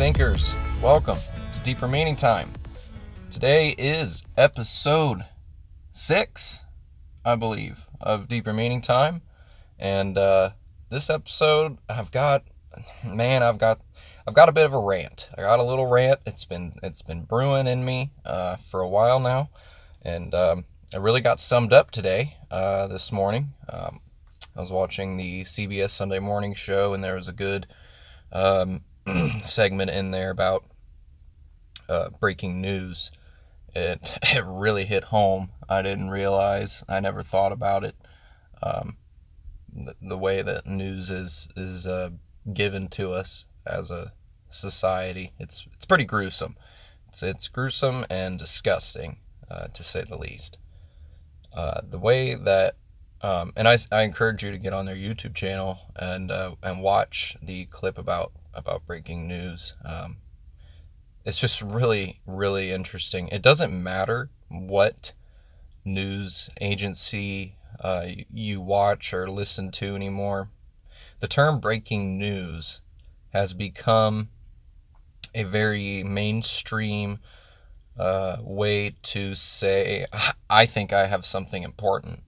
thinkers. Welcome to Deeper Meaning Time. Today is episode six, I believe, of Deeper Meaning Time. And uh, this episode, I've got, man, I've got, I've got a bit of a rant. I got a little rant. It's been, it's been brewing in me uh, for a while now, and um, I really got summed up today, uh, this morning. Um, I was watching the CBS Sunday Morning Show, and there was a good um, segment in there about uh, breaking news. It it really hit home. I didn't realize. I never thought about it. Um, the, the, way that news is is uh, given to us as a society, it's it's pretty gruesome. It's it's gruesome and disgusting, uh, to say the least. Uh, the way that um, and I, I encourage you to get on their YouTube channel and uh, and watch the clip about about breaking news. Um, it's just really really interesting. It doesn't matter what news agency uh, you watch or listen to anymore. The term breaking news has become a very mainstream uh, way to say I think I have something important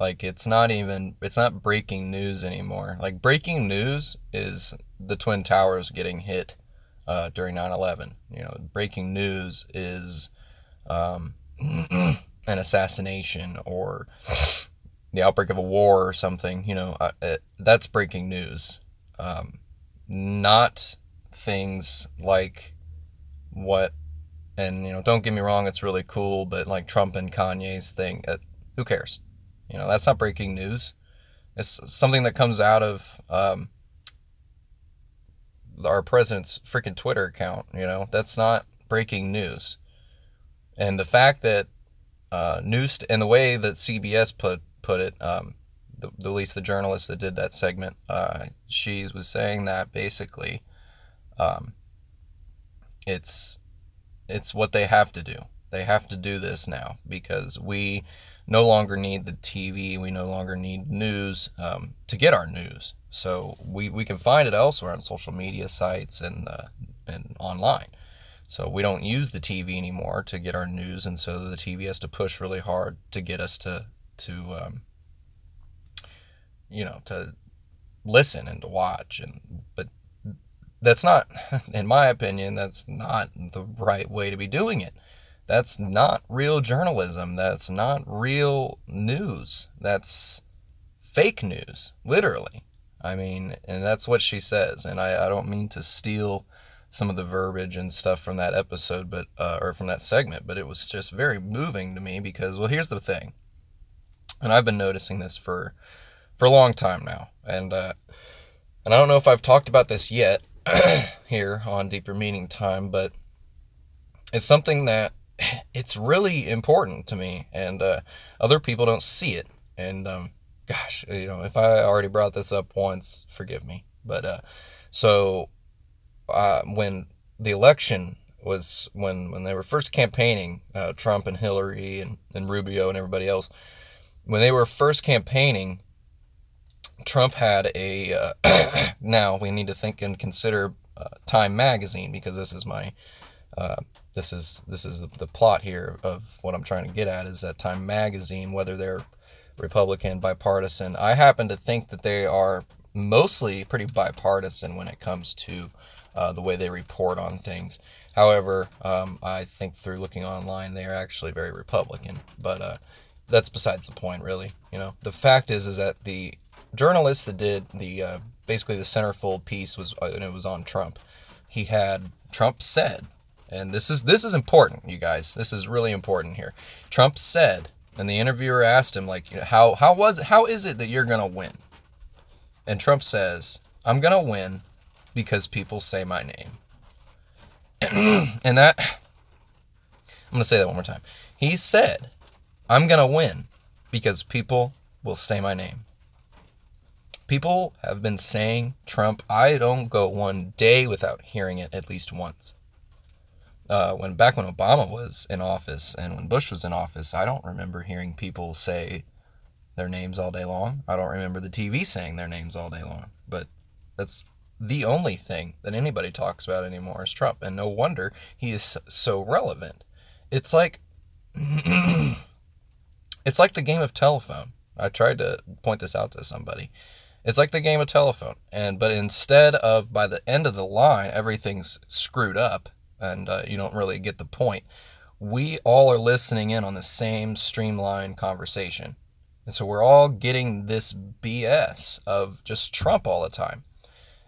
like it's not even it's not breaking news anymore. Like breaking news is the twin towers getting hit uh, during 9/11. You know, breaking news is um, an assassination or the outbreak of a war or something. You know, uh, it, that's breaking news. Um, not things like what and you know don't get me wrong it's really cool but like trump and kanye's thing uh, who cares you know, that's not breaking news. It's something that comes out of um, our president's freaking Twitter account. You know, that's not breaking news. And the fact that uh, news and the way that CBS put put it, um, the, at least the journalist that did that segment, uh, she was saying that basically, um, it's it's what they have to do. They have to do this now because we no longer need the TV. We no longer need news um, to get our news. So we, we can find it elsewhere on social media sites and uh, and online. So we don't use the TV anymore to get our news, and so the TV has to push really hard to get us to to um, you know to listen and to watch. And but that's not, in my opinion, that's not the right way to be doing it. That's not real journalism. That's not real news. That's fake news, literally. I mean, and that's what she says. And I, I don't mean to steal some of the verbiage and stuff from that episode, but uh, or from that segment, but it was just very moving to me because, well, here's the thing, and I've been noticing this for for a long time now, and uh, and I don't know if I've talked about this yet here on Deeper Meaning Time, but it's something that it's really important to me, and uh, other people don't see it. And um, gosh, you know, if I already brought this up once, forgive me. But uh, so uh, when the election was when when they were first campaigning, uh, Trump and Hillary and, and Rubio and everybody else, when they were first campaigning, Trump had a. Uh, now we need to think and consider uh, Time Magazine because this is my uh, this is this is the, the plot here of what I'm trying to get at is that Time Magazine, whether they're Republican, bipartisan, I happen to think that they are mostly pretty bipartisan when it comes to uh, the way they report on things. However, um, I think through looking online, they are actually very Republican. But uh, that's besides the point, really. You know, the fact is, is that the journalist that did the uh, basically the centerfold piece was, uh, and it was on Trump. He had Trump said and this is this is important, you guys. This is really important here. Trump said, and the interviewer asked him, like, you know, how how was it, how is it that you're gonna win? And Trump says, I'm gonna win because people say my name. and that I'm gonna say that one more time. He said, I'm gonna win because people will say my name. People have been saying Trump, I don't go one day without hearing it at least once uh, when back when Obama was in office and when Bush was in office, I don't remember hearing people say their names all day long. I don't remember the TV saying their names all day long. But that's the only thing that anybody talks about anymore is Trump, and no wonder he is so relevant. It's like it's like the game of telephone. I tried to point this out to somebody. It's like the game of telephone, and but instead of by the end of the line everything's screwed up and uh, you don't really get the point. We all are listening in on the same streamlined conversation, and so we're all getting this BS of just Trump all the time,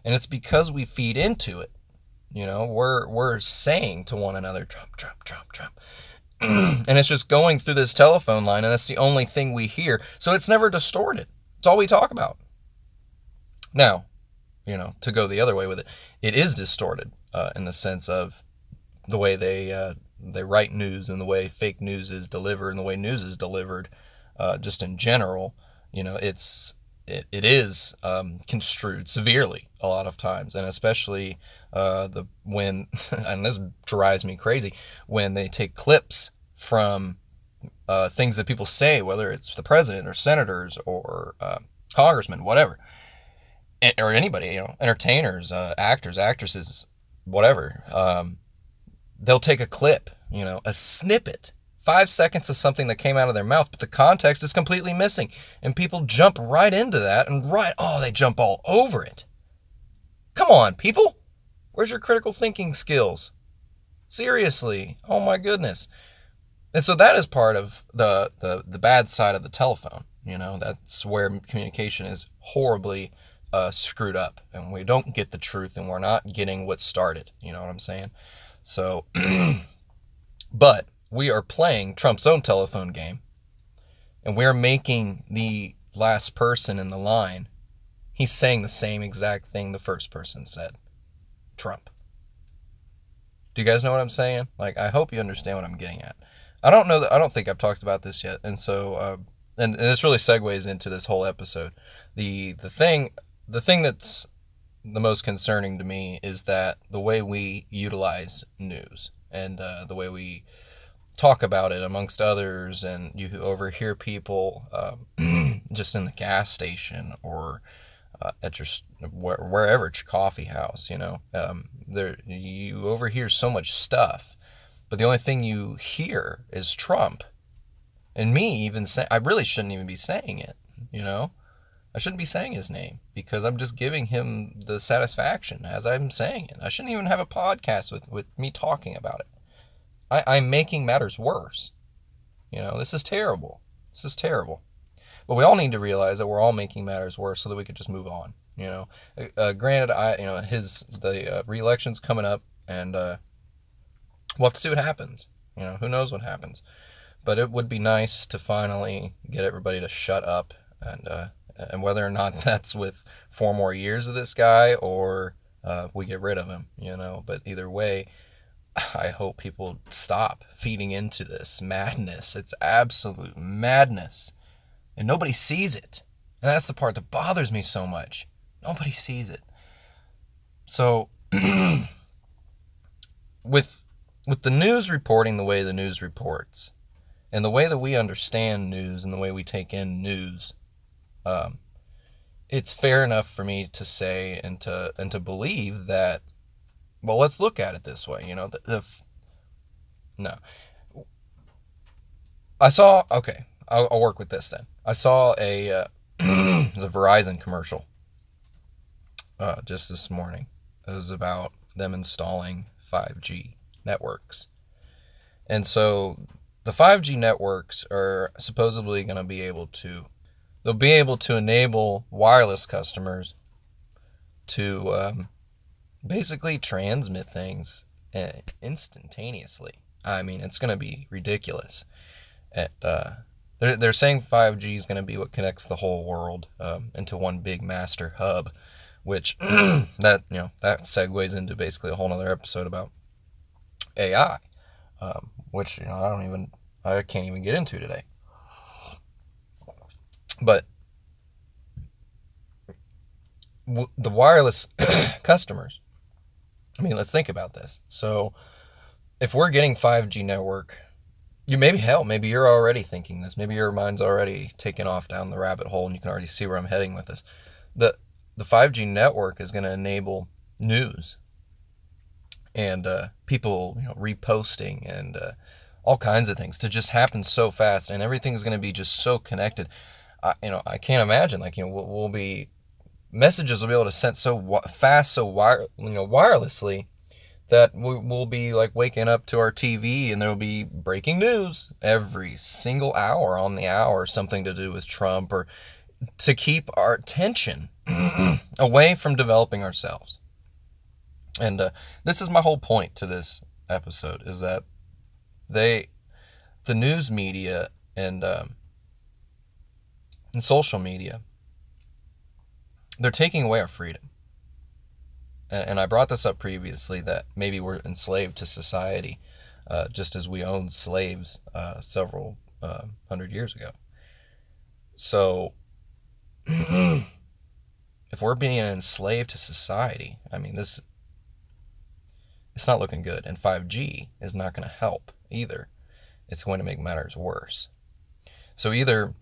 and it's because we feed into it. You know, we're we're saying to one another, Trump, Trump, Trump, Trump. and it's just going through this telephone line, and that's the only thing we hear. So it's never distorted. It's all we talk about. Now, you know, to go the other way with it, it is distorted uh, in the sense of the way they uh, they write news and the way fake news is delivered and the way news is delivered, uh, just in general. You know, it's it, it is um, construed severely a lot of times, and especially uh, the when and this drives me crazy when they take clips from uh, things that people say, whether it's the president or senators or uh, congressmen, whatever or anybody, you know, entertainers, uh, actors, actresses, whatever. Um, they'll take a clip, you know, a snippet, five seconds of something that came out of their mouth, but the context is completely missing. And people jump right into that and right, oh, they jump all over it. Come on, people. Where's your critical thinking skills? Seriously. Oh my goodness. And so that is part of the, the, the bad side of the telephone. You know, that's where communication is horribly uh, screwed up and we don't get the truth and we're not getting what started. You know what I'm saying? So, but we are playing Trump's own telephone game and we're making the last person in the line. He's saying the same exact thing the first person said Trump. Do you guys know what I'm saying? Like, I hope you understand what I'm getting at. I don't know that I don't think I've talked about this yet, and so uh, and, and this really segues into this whole episode. The the thing the thing that's the most concerning to me is that the way we utilize news and uh, the way we talk about it amongst others, and you overhear people um, just in the gas station or uh, at your wherever it's your coffee house, you know, um, there you overhear so much stuff, but the only thing you hear is Trump, and me even say I really shouldn't even be saying it, you know. I shouldn't be saying his name because I'm just giving him the satisfaction as I'm saying it. I shouldn't even have a podcast with, with me talking about it. I, I'm making matters worse. You know, this is terrible. This is terrible. But we all need to realize that we're all making matters worse so that we could just move on. You know, uh, uh granted, I you know his the uh, reelection's coming up, and uh, we'll have to see what happens. You know, who knows what happens. But it would be nice to finally get everybody to shut up and uh, and whether or not that's with four more years of this guy or uh, we get rid of him, you know. But either way, I hope people stop feeding into this madness. It's absolute madness, and nobody sees it. And that's the part that bothers me so much. Nobody sees it. So, with with the news reporting the way the news reports, and the way that we understand news and the way we take in news, um, it's fair enough for me to say and to and to believe that. Well, let's look at it this way. You know, the, the no. I saw. Okay, I'll, I'll, work with this then. I saw a uh, a Verizon commercial uh, just this morning. It was about them installing 5G networks, and so the 5G networks are supposedly going to be able to they'll be able to enable wireless customers to um, basically transmit things uh, instantaneously. I mean, it's going to be ridiculous. At, uh, they're, they're saying 5G is going to be what connects the whole world um, into one big master hub, which that you know that segues into basically a whole other episode about AI, um, which you know I don't even I can't even get into today. But w- the wireless customers, I mean, let's think about this. So, if we're getting 5G network, you maybe hell, maybe you're already thinking this. Maybe your mind's already taken off down the rabbit hole, and you can already see where I'm heading with this. The the 5G network is going to enable news and uh, people you know, reposting and uh, all kinds of things to just happen so fast, and everything's going to be just so connected. I, you know, I can't imagine like you know we'll, we'll be messages will be able to send so fast, so wire, you know, wirelessly that we, will be like waking up to our TV and there'll be breaking news every single hour on the hour, something to do with Trump or to keep our attention away from developing ourselves. And uh, this is my whole point to this episode is that they, the news media and um, and social media, they're taking away our freedom. And, and I brought this up previously that maybe we're enslaved to society, uh, just as we owned slaves uh, several uh, hundred years ago. So if we're being enslaved to society, I mean, this it's not looking good. And 5G is not going to help either. It's going to make matters worse. So either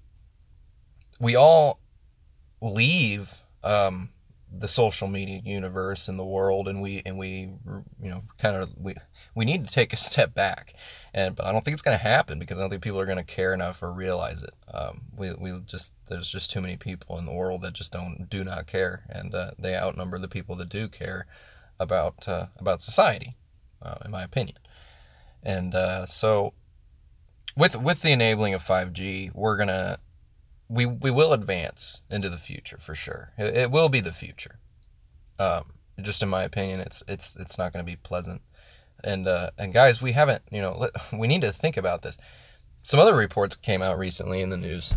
we all leave um, the social media universe and the world and we and we you know kind of we we need to take a step back. And but I don't think it's going to happen because I don't think people are going to care enough or realize it. Um, we, we just there's just too many people in the world that just don't do not care. And uh, they outnumber the people that do care about uh, about society uh, in my opinion. And uh, so with with the enabling of 5G we're to we we will advance into the future for sure. It, it will be the future. Um, just in my opinion, it's it's it's not going to be pleasant. And uh, and guys, we haven't you know we need to think about this. Some other reports came out recently in the news,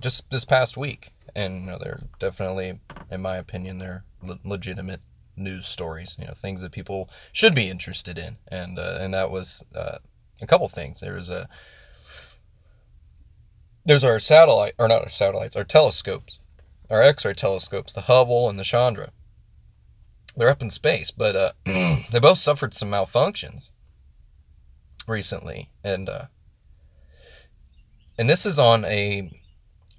just this past week, and you know they're definitely, in my opinion, they're le- legitimate news stories. You know things that people should be interested in, and uh, and that was uh, a couple things. There was a there's our satellite, or not our satellites, our telescopes, our X-ray telescopes, the Hubble and the Chandra. They're up in space, but uh, they both suffered some malfunctions recently, and uh, and this is on a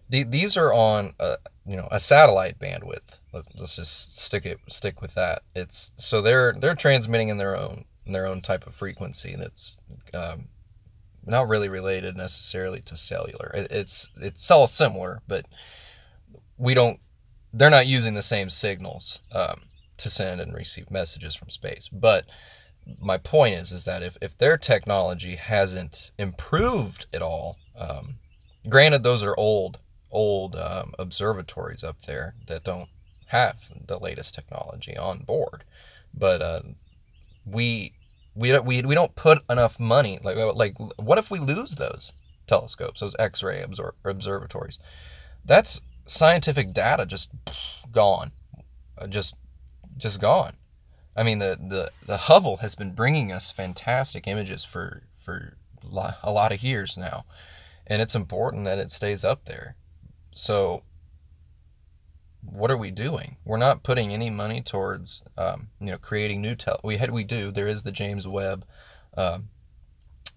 these are on a, you know a satellite bandwidth. Let's just stick it stick with that. It's so they're they're transmitting in their own in their own type of frequency that's um, not really related necessarily to cellular. It, it's it's all similar, but we don't. They're not using the same signals um, to send and receive messages from space. But my point is, is that if, if their technology hasn't improved at all, um, granted those are old old um, observatories up there that don't have the latest technology on board, but uh, we we don't, we, we don't put enough money. Like, like, what if we lose those telescopes, those X-ray observ- observatories? That's scientific data just gone, uh, just just gone. I mean, the, the, the Hubble has been bringing us fantastic images for for a lot of years now, and it's important that it stays up there. So what are we doing? We're not putting any money towards, um, you know, creating new tel. We had we do. There is the James Webb um,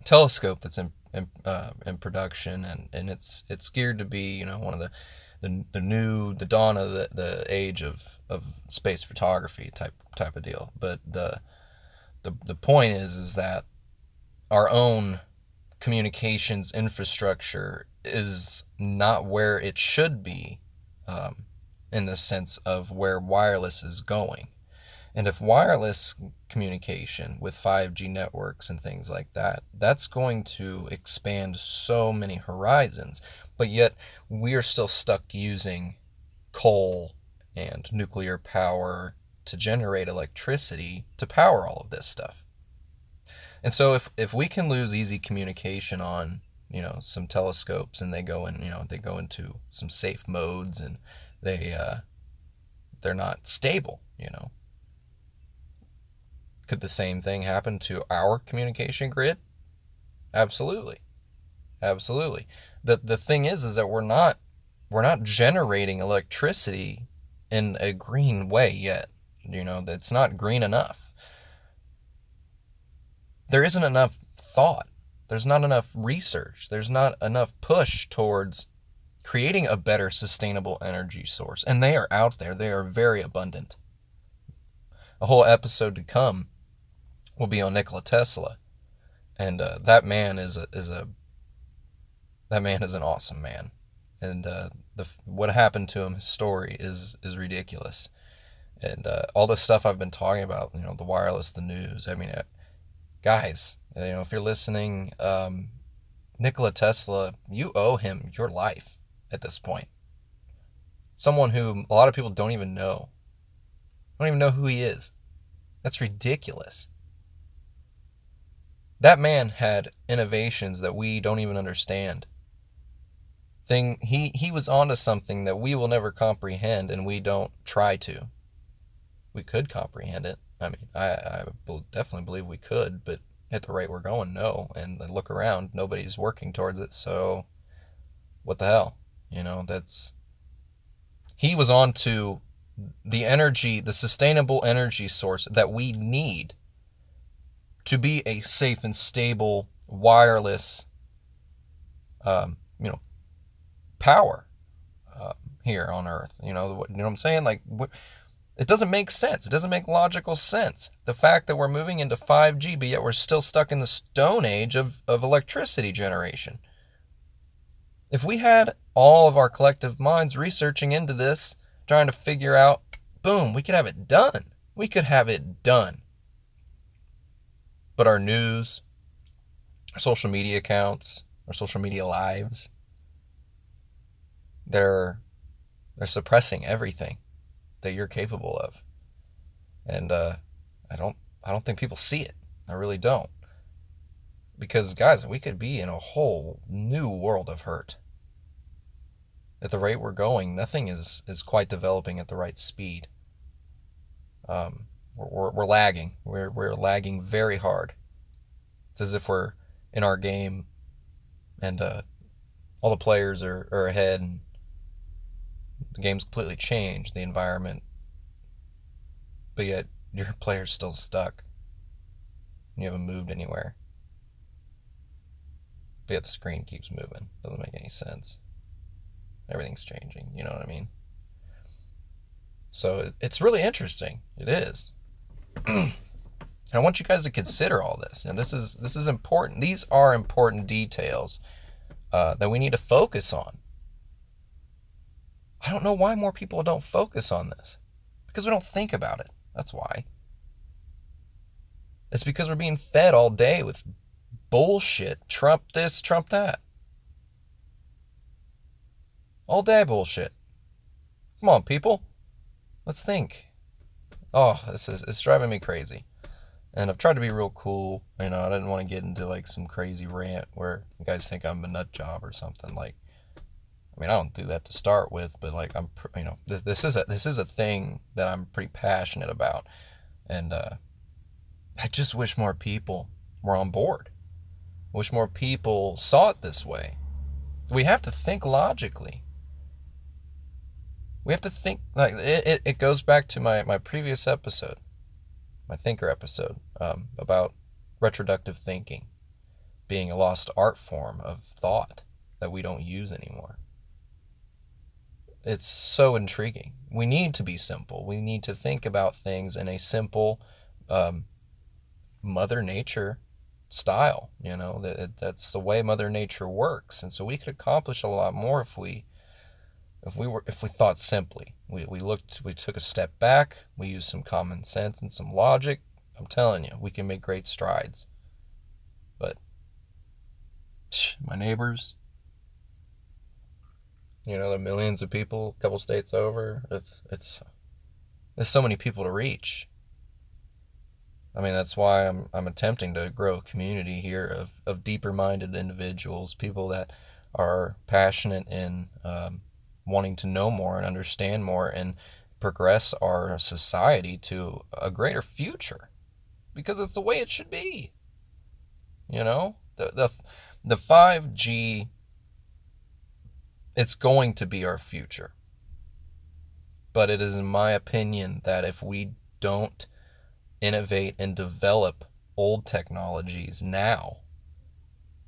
telescope that's in in, uh, in, production, and, and it's it's geared to be, you know, one of the the, the new the dawn of the, the age of, of space photography type type of deal. But the the the point is is that our own communications infrastructure is not where it should be. Um, in the sense of where wireless is going. And if wireless communication with 5G networks and things like that, that's going to expand so many horizons. But yet, we are still stuck using coal and nuclear power to generate electricity to power all of this stuff. And so if, if we can lose easy communication on, you know, some telescopes and they go in, you know, they go into some safe modes and they uh, they're not stable. You know, could the same thing happen to our communication grid? Absolutely, absolutely. the The thing is, is that we're not we're not generating electricity in a green way yet. You know, it's not green enough. There isn't enough thought. There's not enough research. There's not enough push towards creating a better sustainable energy source. And they are out there, they are very abundant. A whole episode to come will be on Nikola Tesla. And uh, that man is a, is a that man is an awesome man. And uh, the what happened to him, his story is is ridiculous. And uh, all the stuff I've been talking about, you know, the wireless, the news. I mean, uh, guys, you know, if you're listening, um, Nikola Tesla, you owe him your life at this point. Someone who a lot of people don't even know. Don't even know who he is. That's ridiculous. That man had innovations that we don't even understand. Thing he he was onto something that we will never comprehend and we don't try to. We could comprehend it. I mean, I, I definitely believe we could, but at the rate we're going, no. And look around, nobody's working towards it. So, what the hell? You know, that's. He was on to the energy, the sustainable energy source that we need to be a safe and stable wireless, um, you know, power uh, here on Earth. You know, you know what I'm saying? Like, it doesn't make sense. It doesn't make logical sense. The fact that we're moving into 5G, but yet we're still stuck in the stone age of, of electricity generation. If we had all of our collective minds researching into this, trying to figure out, boom, we could have it done. We could have it done. But our news, our social media accounts, our social media lives, they're they're suppressing everything that you're capable of. And uh, I don't I don't think people see it. I really don't. Because guys, we could be in a whole new world of hurt. At the rate we're going, nothing is is quite developing at the right speed. Um, we're, we're, we're lagging. We're we're lagging very hard. It's as if we're in our game, and uh, all the players are, are ahead, and the game's completely changed, the environment, but yet your player's still stuck. You haven't moved anywhere. But yet the screen keeps moving. Doesn't make any sense. Everything's changing, you know what I mean? So it's really interesting. It is. I want you guys to consider all this. And this is this is important. These are important details uh, that we need to focus on. I don't know why more people don't focus on this. Because we don't think about it. That's why. It's because we're being fed all day with bullshit. Trump this, Trump that. All day bullshit. Come on, people. Let's think. Oh, this is it's driving me crazy. And I've tried to be real cool. You know, I didn't want to get into like some crazy rant where you guys think I'm a nut job or something. Like, I mean, I don't do that to start with, but like I'm, you know, this this is a this is a thing that I'm pretty passionate about, and uh, I just wish more people were on board. Wish more people saw it this way. We have to think logically. We have to think like it. It, goes back to my my previous episode, my thinker episode um, about retroductive thinking being a lost art form of thought that we don't use anymore it's so intriguing. We need to be simple. We need to think about things in a simple, um, Mother Nature style. You know that that's the way Mother Nature works, and so we could accomplish a lot more if we, if we were, if we thought simply. We we looked, we took a step back. We used some common sense and some logic. I'm telling you, we can make great strides. But my neighbors, you know, the millions of people, a couple states over. It's it's there's so many people to reach. I mean, that's why I'm I'm attempting to grow a community here of of deeper minded individuals, people that are passionate in um, wanting to know more and understand more and progress our society to a greater future, because it's the way it should be. You know, the the the five G it's going to be our future. But it is in my opinion that if we don't innovate and develop old technologies now,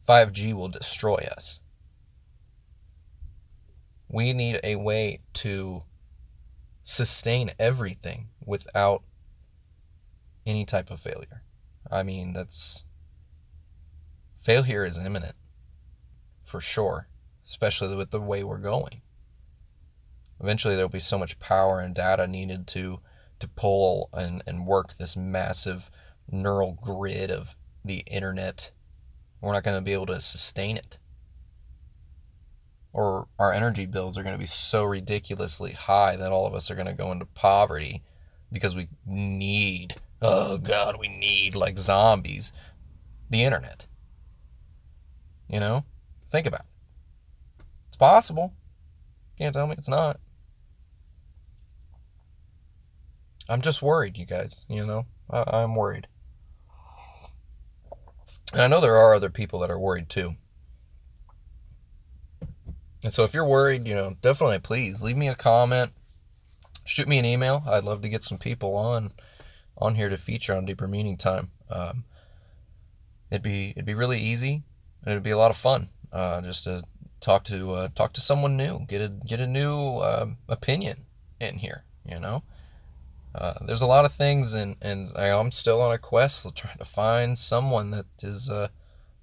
5G will destroy us. We need a way to sustain everything without any type of failure. I mean, that's failure is imminent for sure, especially with the way we're going. Eventually, there'll be so much power and data needed to to pull and, and work this massive neural grid of the internet. We're not going to be able to sustain it. Or our energy bills are going to be so ridiculously high that all of us are going to go into poverty because we need, oh God, we need, like zombies, the internet. You know? Think about it. It's possible. Can't tell me it's not. I'm just worried, you guys. You know, I, am worried. And I know there are other people that are worried too. And so if you're worried, you know, definitely please leave me a comment, shoot me an email. I'd love to get some people on on here to feature on Deeper Meaning Time. Um, it'd be it'd be really easy and it'd be a lot of fun uh, just to talk to uh, talk to someone new, get a get a new uh, opinion in here. You know, uh, there's a lot of things, and, and I, am still on a quest trying to find someone that is uh,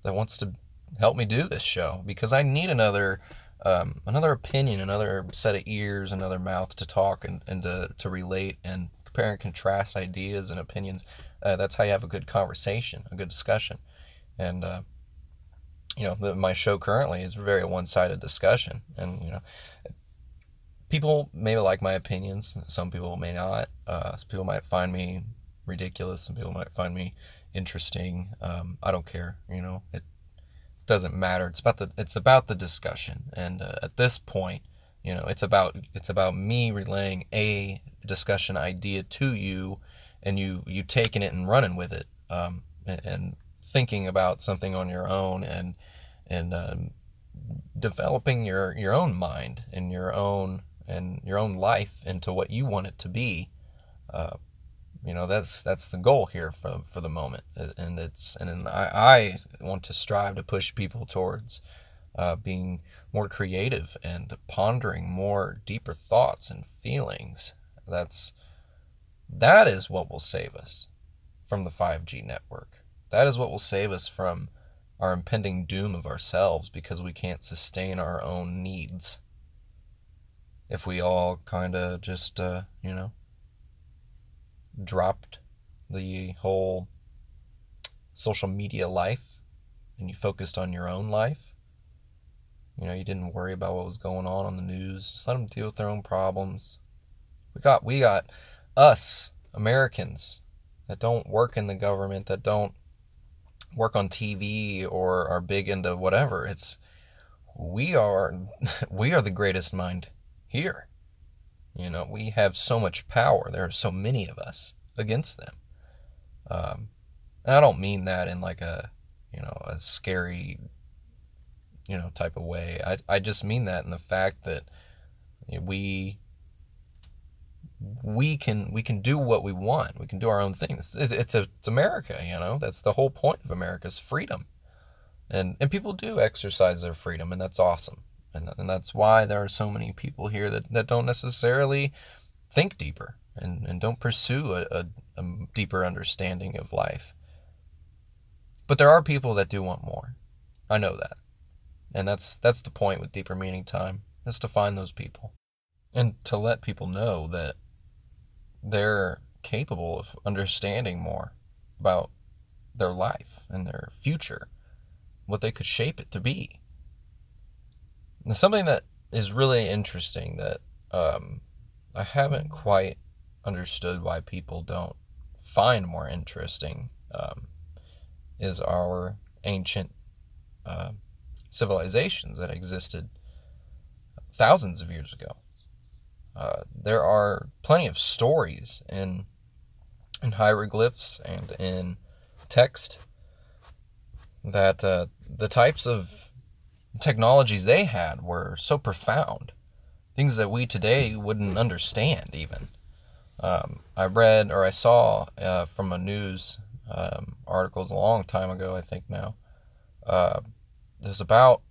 that wants to help me do this show because I need another um, another opinion, another set of ears, another mouth to talk and, and to, to relate and compare and contrast ideas and opinions. Uh, that's how you have a good conversation, a good discussion. And, uh, you know, my show currently is very one sided discussion. And, you know, people may like my opinions. Some people may not. Uh, some people might find me ridiculous. Some people might find me interesting. Um, I don't care. You know, it doesn't matter. It's about the it's about the discussion. And uh, at this point, you know, it's about it's about me relaying a discussion idea to you, and you you taking it and running with it, um, and, and, thinking about something on your own, and and um, developing your your own mind and your own and your own life into what you want it to be. Uh, you know that's that's the goal here for for the moment, and it's and I, I want to strive to push people towards uh, being more creative and pondering more deeper thoughts and feelings. That's that is what will save us from the 5G network. That is what will save us from our impending doom of ourselves because we can't sustain our own needs if we all kind of just, uh, you know, dropped the whole social media life and you focused on your own life. You know, you didn't worry about what was going on on the news. Just let them deal with their own problems. We got we got us Americans that don't work in the government, that don't work on TV or are big into whatever. It's we are we are the greatest mind here. You know, we have so much power. There are so many of us against them. Um, and I don't mean that in like a, you know, a scary, you know, type of way. I, I just mean that in the fact that we we can we can do what we want. We can do our own things. It's, it's a it's America, you know. That's the whole point of America's freedom, and and people do exercise their freedom, and that's awesome and, and that's why there are so many people here that, that don't necessarily think deeper and, and don't pursue a, a, a deeper understanding of life. But there are people that do want more. I know that. And that's that's the point with deeper meaning time is to find those people and to let people know that they're capable of understanding more about their life and their future what they could shape it to be something that is really interesting that um, I haven't quite understood why people don't find more interesting um, is our ancient uh, civilizations that existed thousands of years ago. Uh, there are plenty of stories in in hieroglyphs and in text that uh, the types of technologies they had were so profound, things that we today wouldn't understand even. Um, I read or I saw uh, from a news um, articles a long time ago, I think now. Uh, there's about,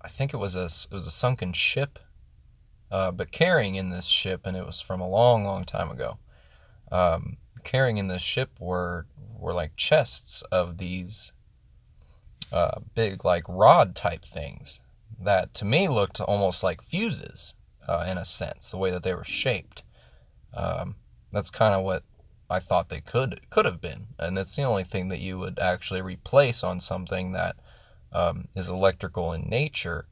I think it was a it was a sunken ship uh, but carrying in this ship, and it was from a long, long time ago. Um, carrying in this ship were were like chests of these uh, big, like rod type things that to me looked almost like fuses uh, in a sense, the way that they were shaped. Um, that's kind of what I thought they could could have been, and it's the only thing that you would actually replace on something that um, is electrical in nature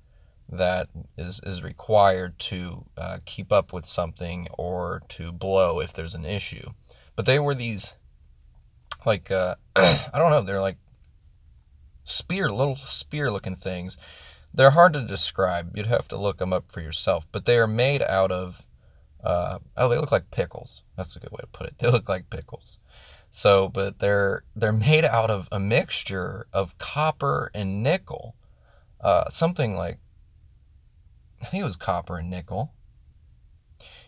that is is required to uh, keep up with something or to blow if there's an issue. But they were these like uh, I don't know, they're like spear little spear looking things. They're hard to describe. You'd have to look them up for yourself. But they are made out of uh, oh, they look like pickles. That's a good way to put it. They look like pickles. So, but they're they're made out of a mixture of copper and nickel. Uh, something like I think it was copper and nickel.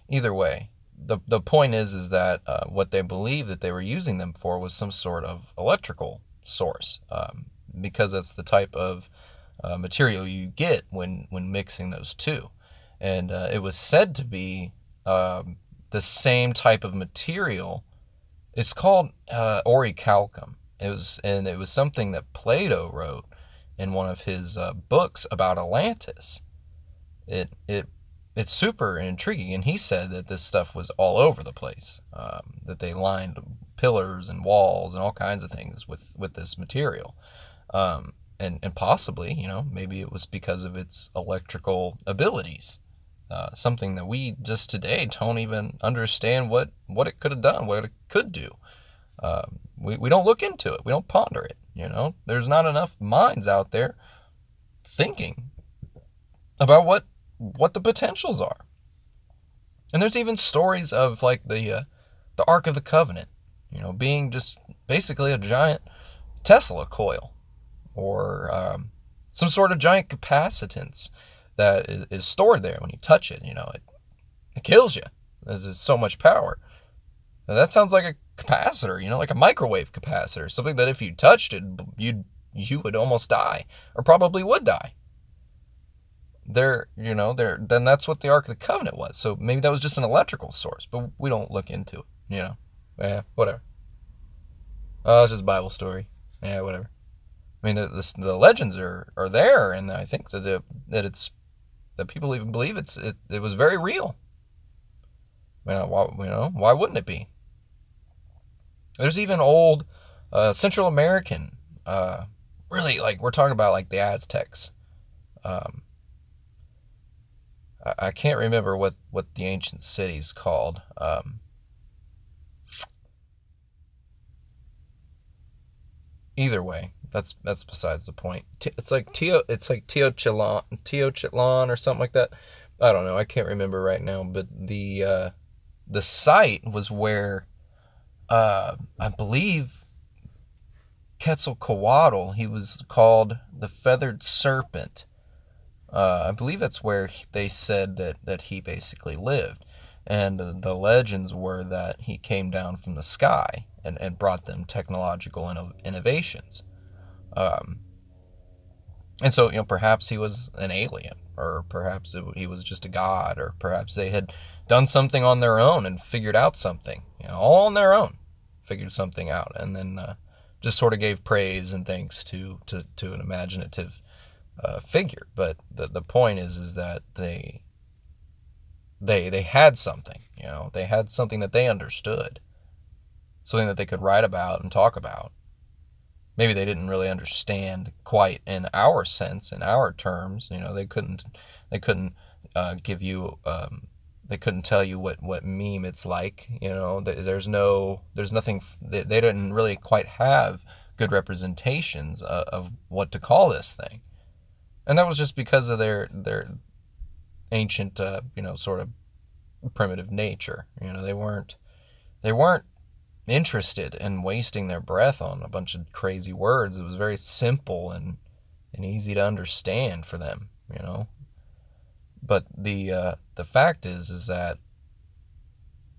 Either way, the the point is is that uh, what they believe that they were using them for was some sort of electrical source, um, because that's the type of uh, material you get when when mixing those two, and uh, it was said to be um, the same type of material. It's called uh, orichalcum. It was, and it was something that Plato wrote in one of his uh, books about Atlantis. It it it's super intriguing, and he said that this stuff was all over the place. Um, that they lined pillars and walls and all kinds of things with with this material. Um, and, and possibly, you know, maybe it was because of its electrical abilities. Uh, something that we just today don't even understand what, what it could have done, what it could do. Uh, we, we don't look into it. We don't ponder it. You know, there's not enough minds out there thinking about what what the potentials are. And there's even stories of like the uh, the Ark of the Covenant, you know, being just basically a giant Tesla coil or um, some sort of giant capacitance that is, is stored there when you touch it. You know, it, it kills you. There's so much power. Now, that sounds like a capacitor, you know, like a microwave capacitor, something that if you touched it, you'd you would almost die, or probably would die. There, you know, there. Then that's what the Ark of the Covenant was. So maybe that was just an electrical source, but we don't look into it. You know, yeah, whatever. Oh, it's just Bible story. Yeah, whatever. I mean, the, the, legends are, are there, and I think that the, that it's that people even believe it's it, it was very real. You know, why, you know, why wouldn't it be? There's even old uh, Central American, uh, really like we're talking about like the Aztecs. Um, I, I, can't remember what what the ancient city's called. Um, either way, that's that's besides the point. It's like Teo, it's like Teotihuacan, Teotihuacan or something like that. I don't know. I can't remember right now, but the uh, the site was where uh, I believe Quetzalcoatl. He was called the feathered serpent. Uh, I believe that's where they said that that he basically lived, and the legends were that he came down from the sky and, and brought them technological inno- innovations. Um, and so, you know, perhaps he was an alien, or perhaps it, he was just a god, or perhaps they had done something on their own and figured out something, you know, all on their own, figured something out, and then uh, just sort of gave praise and thanks to to, to an imaginative uh, figure. But the the point is, is that they they they had something, you know, they had something that they understood, something that they could write about and talk about maybe they didn't really understand quite in our sense, in our terms. You know, they couldn't they couldn't uh, give you um, they couldn't tell you what what meme it's like. You know, there's no there's nothing they, they didn't really quite have good representations of, of what to call this thing, and that was just because of their their ancient uh, you know sort of primitive nature. You know, they weren't they weren't interested in wasting their breath on a bunch of crazy words. It was very simple and and easy to understand for them, you know. But the uh, the fact is is that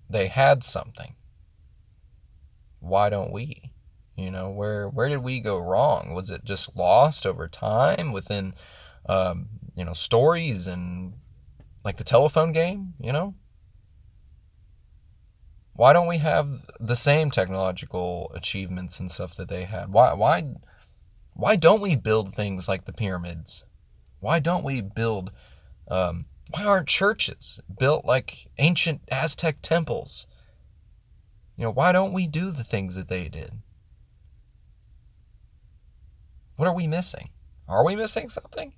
they had something. Why don't we? You know, where where did we go wrong? Was it just lost over time within um, you know stories and like the telephone game, you know? Why don't we have the same technological achievements and stuff that they had? Why why why don't we build things like the pyramids? Why don't we build um, why aren't churches built like ancient Aztec temples? You know, why don't we do the things that they did? What are we missing? Are we missing something?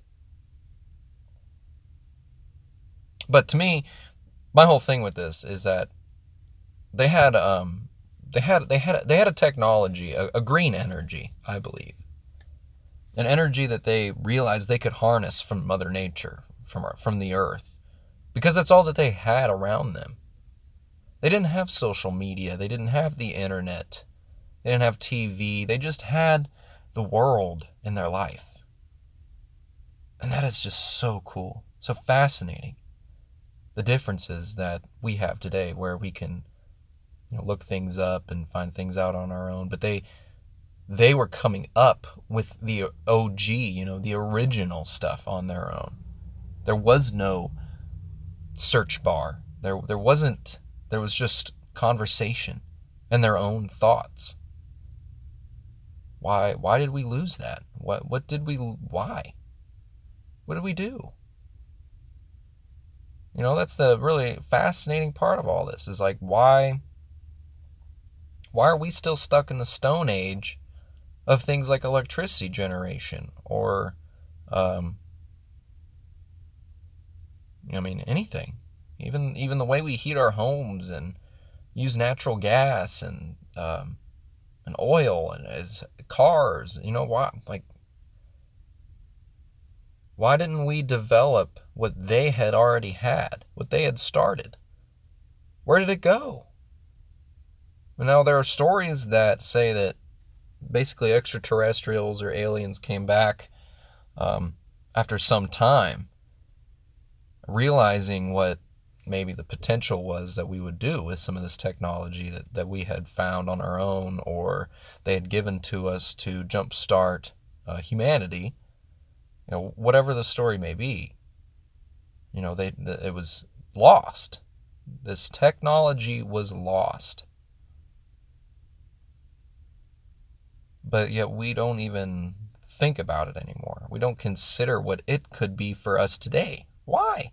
But to me, my whole thing with this is that they had um they had they had they had a technology, a, a green energy, I believe. An energy that they realized they could harness from mother nature, from from the earth. Because that's all that they had around them. They didn't have social media, they didn't have the internet. They didn't have TV. They just had the world in their life. And that is just so cool, so fascinating the differences that we have today where we can you know, look things up and find things out on our own. But they they were coming up with the OG you know the original stuff on their own. There was no search bar. There there wasn't there was just conversation and their own thoughts. Why why did we lose that? What what did we why? What did we do? You know, that's the really fascinating part of all this is like why why are we still stuck in the stone age of things like electricity generation or um I mean anything. Even even the way we heat our homes and use natural gas and um, and oil and as cars, you know why like why didn't we develop what they had already had, what they had started? Where did it go? Now, there are stories that say that basically extraterrestrials or aliens came back um, after some time, realizing what maybe the potential was that we would do with some of this technology that, that we had found on our own or they had given to us to jumpstart uh, humanity you know, whatever the story may be, you know, they it was lost. This technology was lost. But yet we don't even think about it anymore. We don't consider what it could be for us today. Why?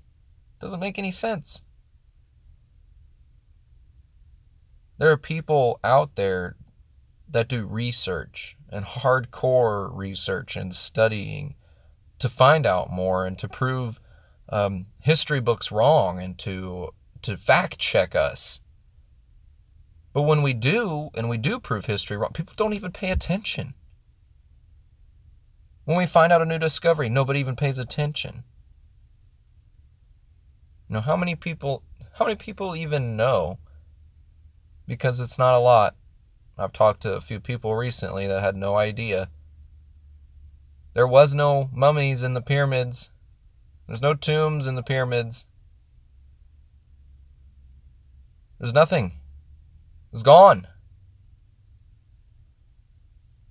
Doesn't make any sense. There are people out there that do research and hardcore research and studying to find out more and to prove um, history books wrong and to to fact check us. But when we do, and we do prove history wrong, people don't even pay attention. When we find out a new discovery, nobody even pays attention. You know, how many people how many people even know? Because it's not a lot. I've talked to a few people recently that had no idea there was no mummies in the pyramids. There's no tombs in the pyramids. There's nothing. It's gone.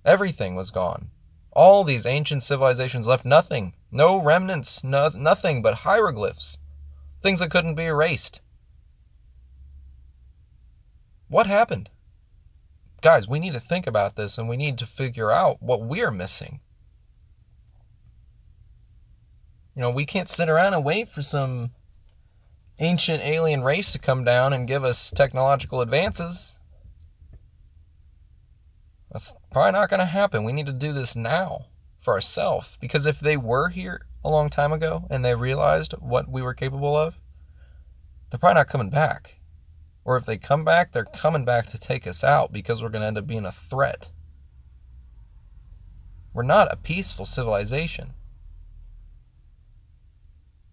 Everything was gone. All these ancient civilizations left nothing. No remnants, no, nothing but hieroglyphs. Things that couldn't be erased. What happened? Guys, we need to think about this and we need to figure out what we're missing. You know, we can't sit around and wait for some ancient alien race to come down and give us technological advances. That's probably not going to happen. We need to do this now for ourselves. Because if they were here a long time ago and they realized what we were capable of, they're probably not coming back. Or if they come back, they're coming back to take us out because we're going to end up being a threat. We're not a peaceful civilization.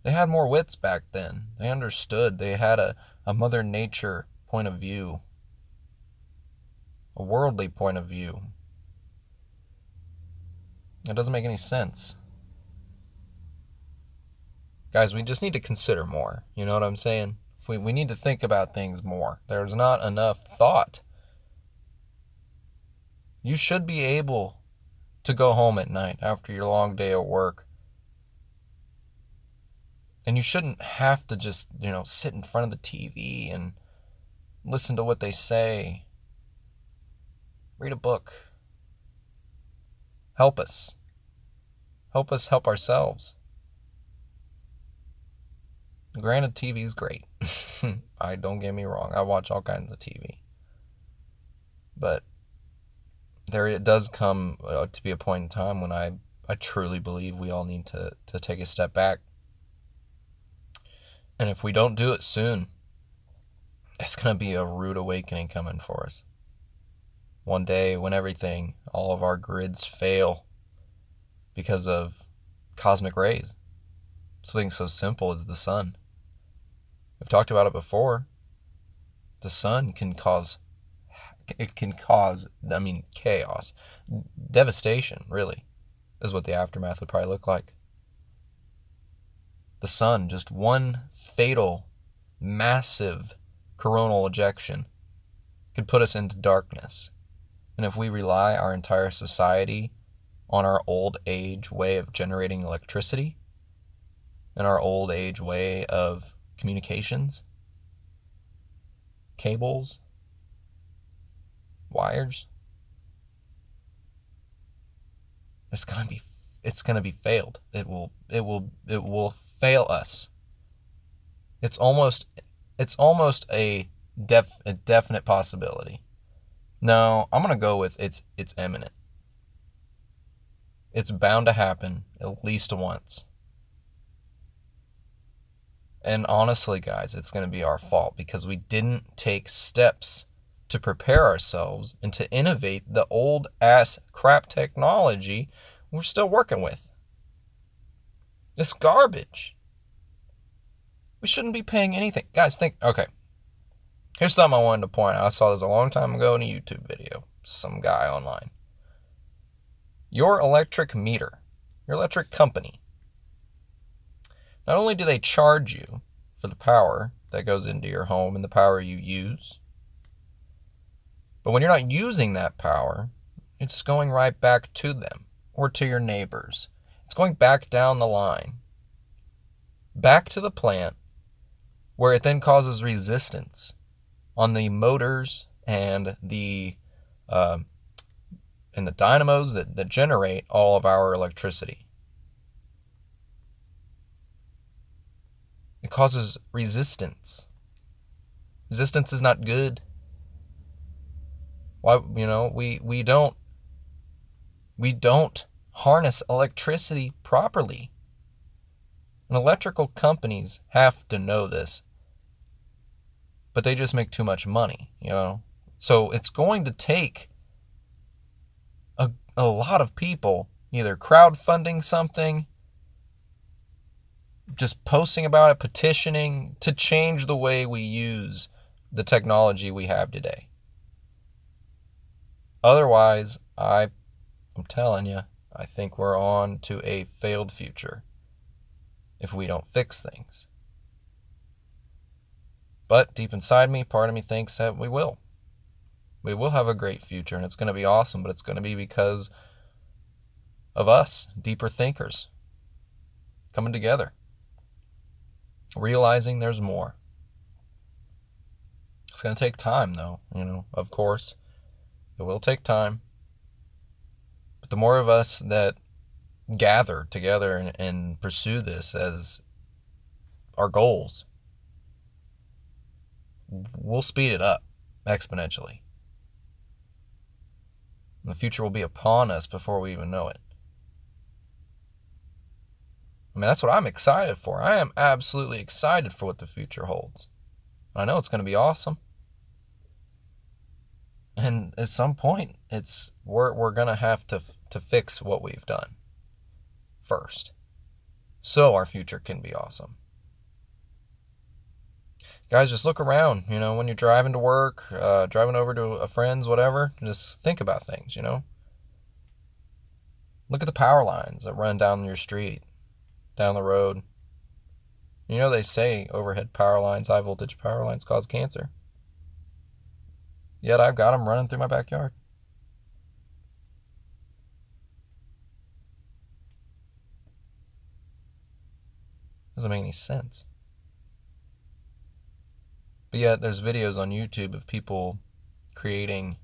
They had more wits back then. They understood. They had a, a Mother Nature point of view, a worldly point of view. It doesn't make any sense. Guys, we just need to consider more. You know what I'm saying? We, we need to think about things more. There's not enough thought. You should be able to go home at night after your long day of work And you shouldn't have to just, you know, sit in front of the TV and listen to what they say. Read a book. Help us. Help us help ourselves. Granted, TV is great. I don't get me wrong. I watch all kinds of TV. But there it does come uh, to be a point in time when I, I truly believe we all need to, to take a step back. And if we don't do it soon, it's going to be a rude awakening coming for us. One day when everything, all of our grids fail because of cosmic rays. Something so simple as the sun. I've talked about it before. The sun can cause it can cause I mean chaos, devastation, really, is what the aftermath would probably look like. The sun, just one fatal, massive coronal ejection could put us into darkness. And if we rely our entire society on our old age way of generating electricity and our old age way of communications, cables, wires. It's gonna be it's gonna be failed. It will it will it will fail us. It's almost it's almost a def a definite possibility. No, I'm gonna go with it's it's imminent. It's bound to happen at least once. And honestly, guys, it's going to be our fault because we didn't take steps to prepare ourselves and to innovate the old ass crap technology we're still working with. It's garbage. We shouldn't be paying anything. Guys, think okay. Here's something I wanted to point out. I saw this a long time ago in a YouTube video. Some guy online. Your electric meter, your electric company, not only do they charge you for the power that goes into your home and the power you use, but when you're not using that power, it's going right back to them or to your neighbors. It's going back down the line, back to the plant, where it then causes resistance on the motors and the uh, and the dynamos that, that generate all of our electricity. It causes resistance. Resistance is not good. Why you know, we we don't we don't harness electricity properly. And electrical companies have to know this. But they just make too much money, you know. So it's going to take a, a lot of people either crowdfunding something just posting about it, petitioning to change the way we use the technology we have today. Otherwise, I I'm telling you, I think we're on to a failed future if we don't fix things. But deep inside me, part of me thinks that we will. We will have a great future and it's going to be awesome, but it's going to be because of us, deeper thinkers, coming together realizing there's more. It's going to take time, though, you know, of course. It will take time. The more of us that gather together and, and pursue this as our goals, we'll speed it up exponentially. The future will be upon us before we even know it. I mean, that's what I'm excited for. I am absolutely excited for what the future holds. I know it's going to be awesome. And at some point, it's we're we're to have to to fix what we've done first. So our future can be awesome. Guys, just look around, you know, when you're driving to work, uh, driving over to a friend's, whatever, just think about things, you know. Look at the power lines that run down your street down the road. You know, they say overhead power lines, high voltage power lines cause cancer. Yet I've got them running through my backyard. Doesn't make any sense. But yet, there's videos on YouTube of people creating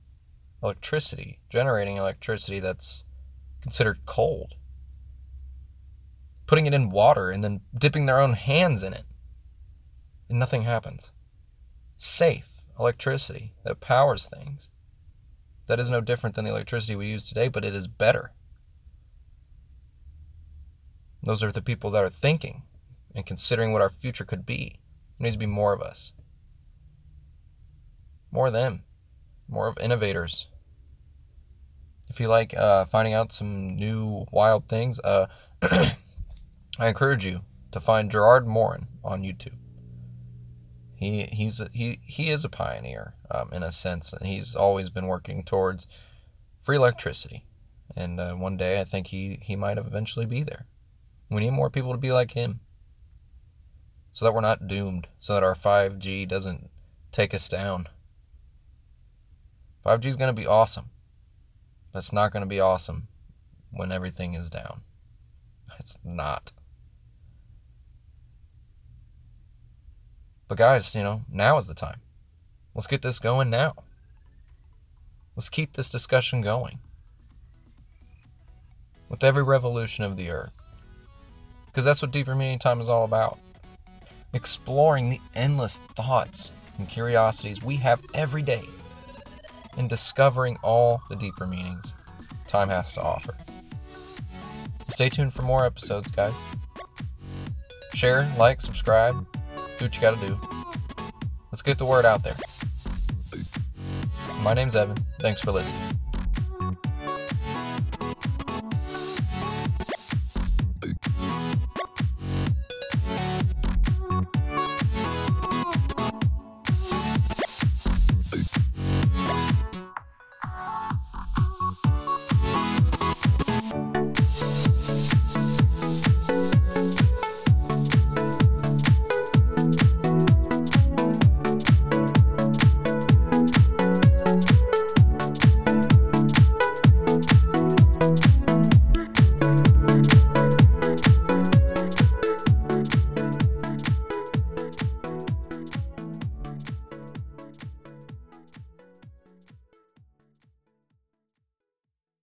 electricity, generating electricity that's considered cold, putting it in water and then dipping their own hands in it, and nothing happens. Safe electricity that powers things. That is no different than the electricity we use today, but it is better. Those are the people that are thinking and considering what our future could be. There needs to be more of us. More of them. More of innovators. If you like uh, finding out some new wild things, uh, I encourage you to find Gerard Morin on YouTube. He he's he he is a pioneer um, in a sense. He's always been working towards free electricity, and uh, one day I think he he might eventually be there. We need more people to be like him, so that we're not doomed. So that our 5G doesn't take us down. 5G is going to be awesome. That's not going to be awesome when everything is down. It's not. But guys, you know, now is the time. Let's get this going now. Let's keep this discussion going. With every revolution of the earth. Because that's what Deeper Meaning Time is all about. Exploring the endless thoughts and curiosities we have every day. And discovering all the deeper meanings time has to offer. Stay tuned for more episodes, guys. Share, like, subscribe, do what you gotta do. Let's get the word out there. My name's Evan. Thanks for listening.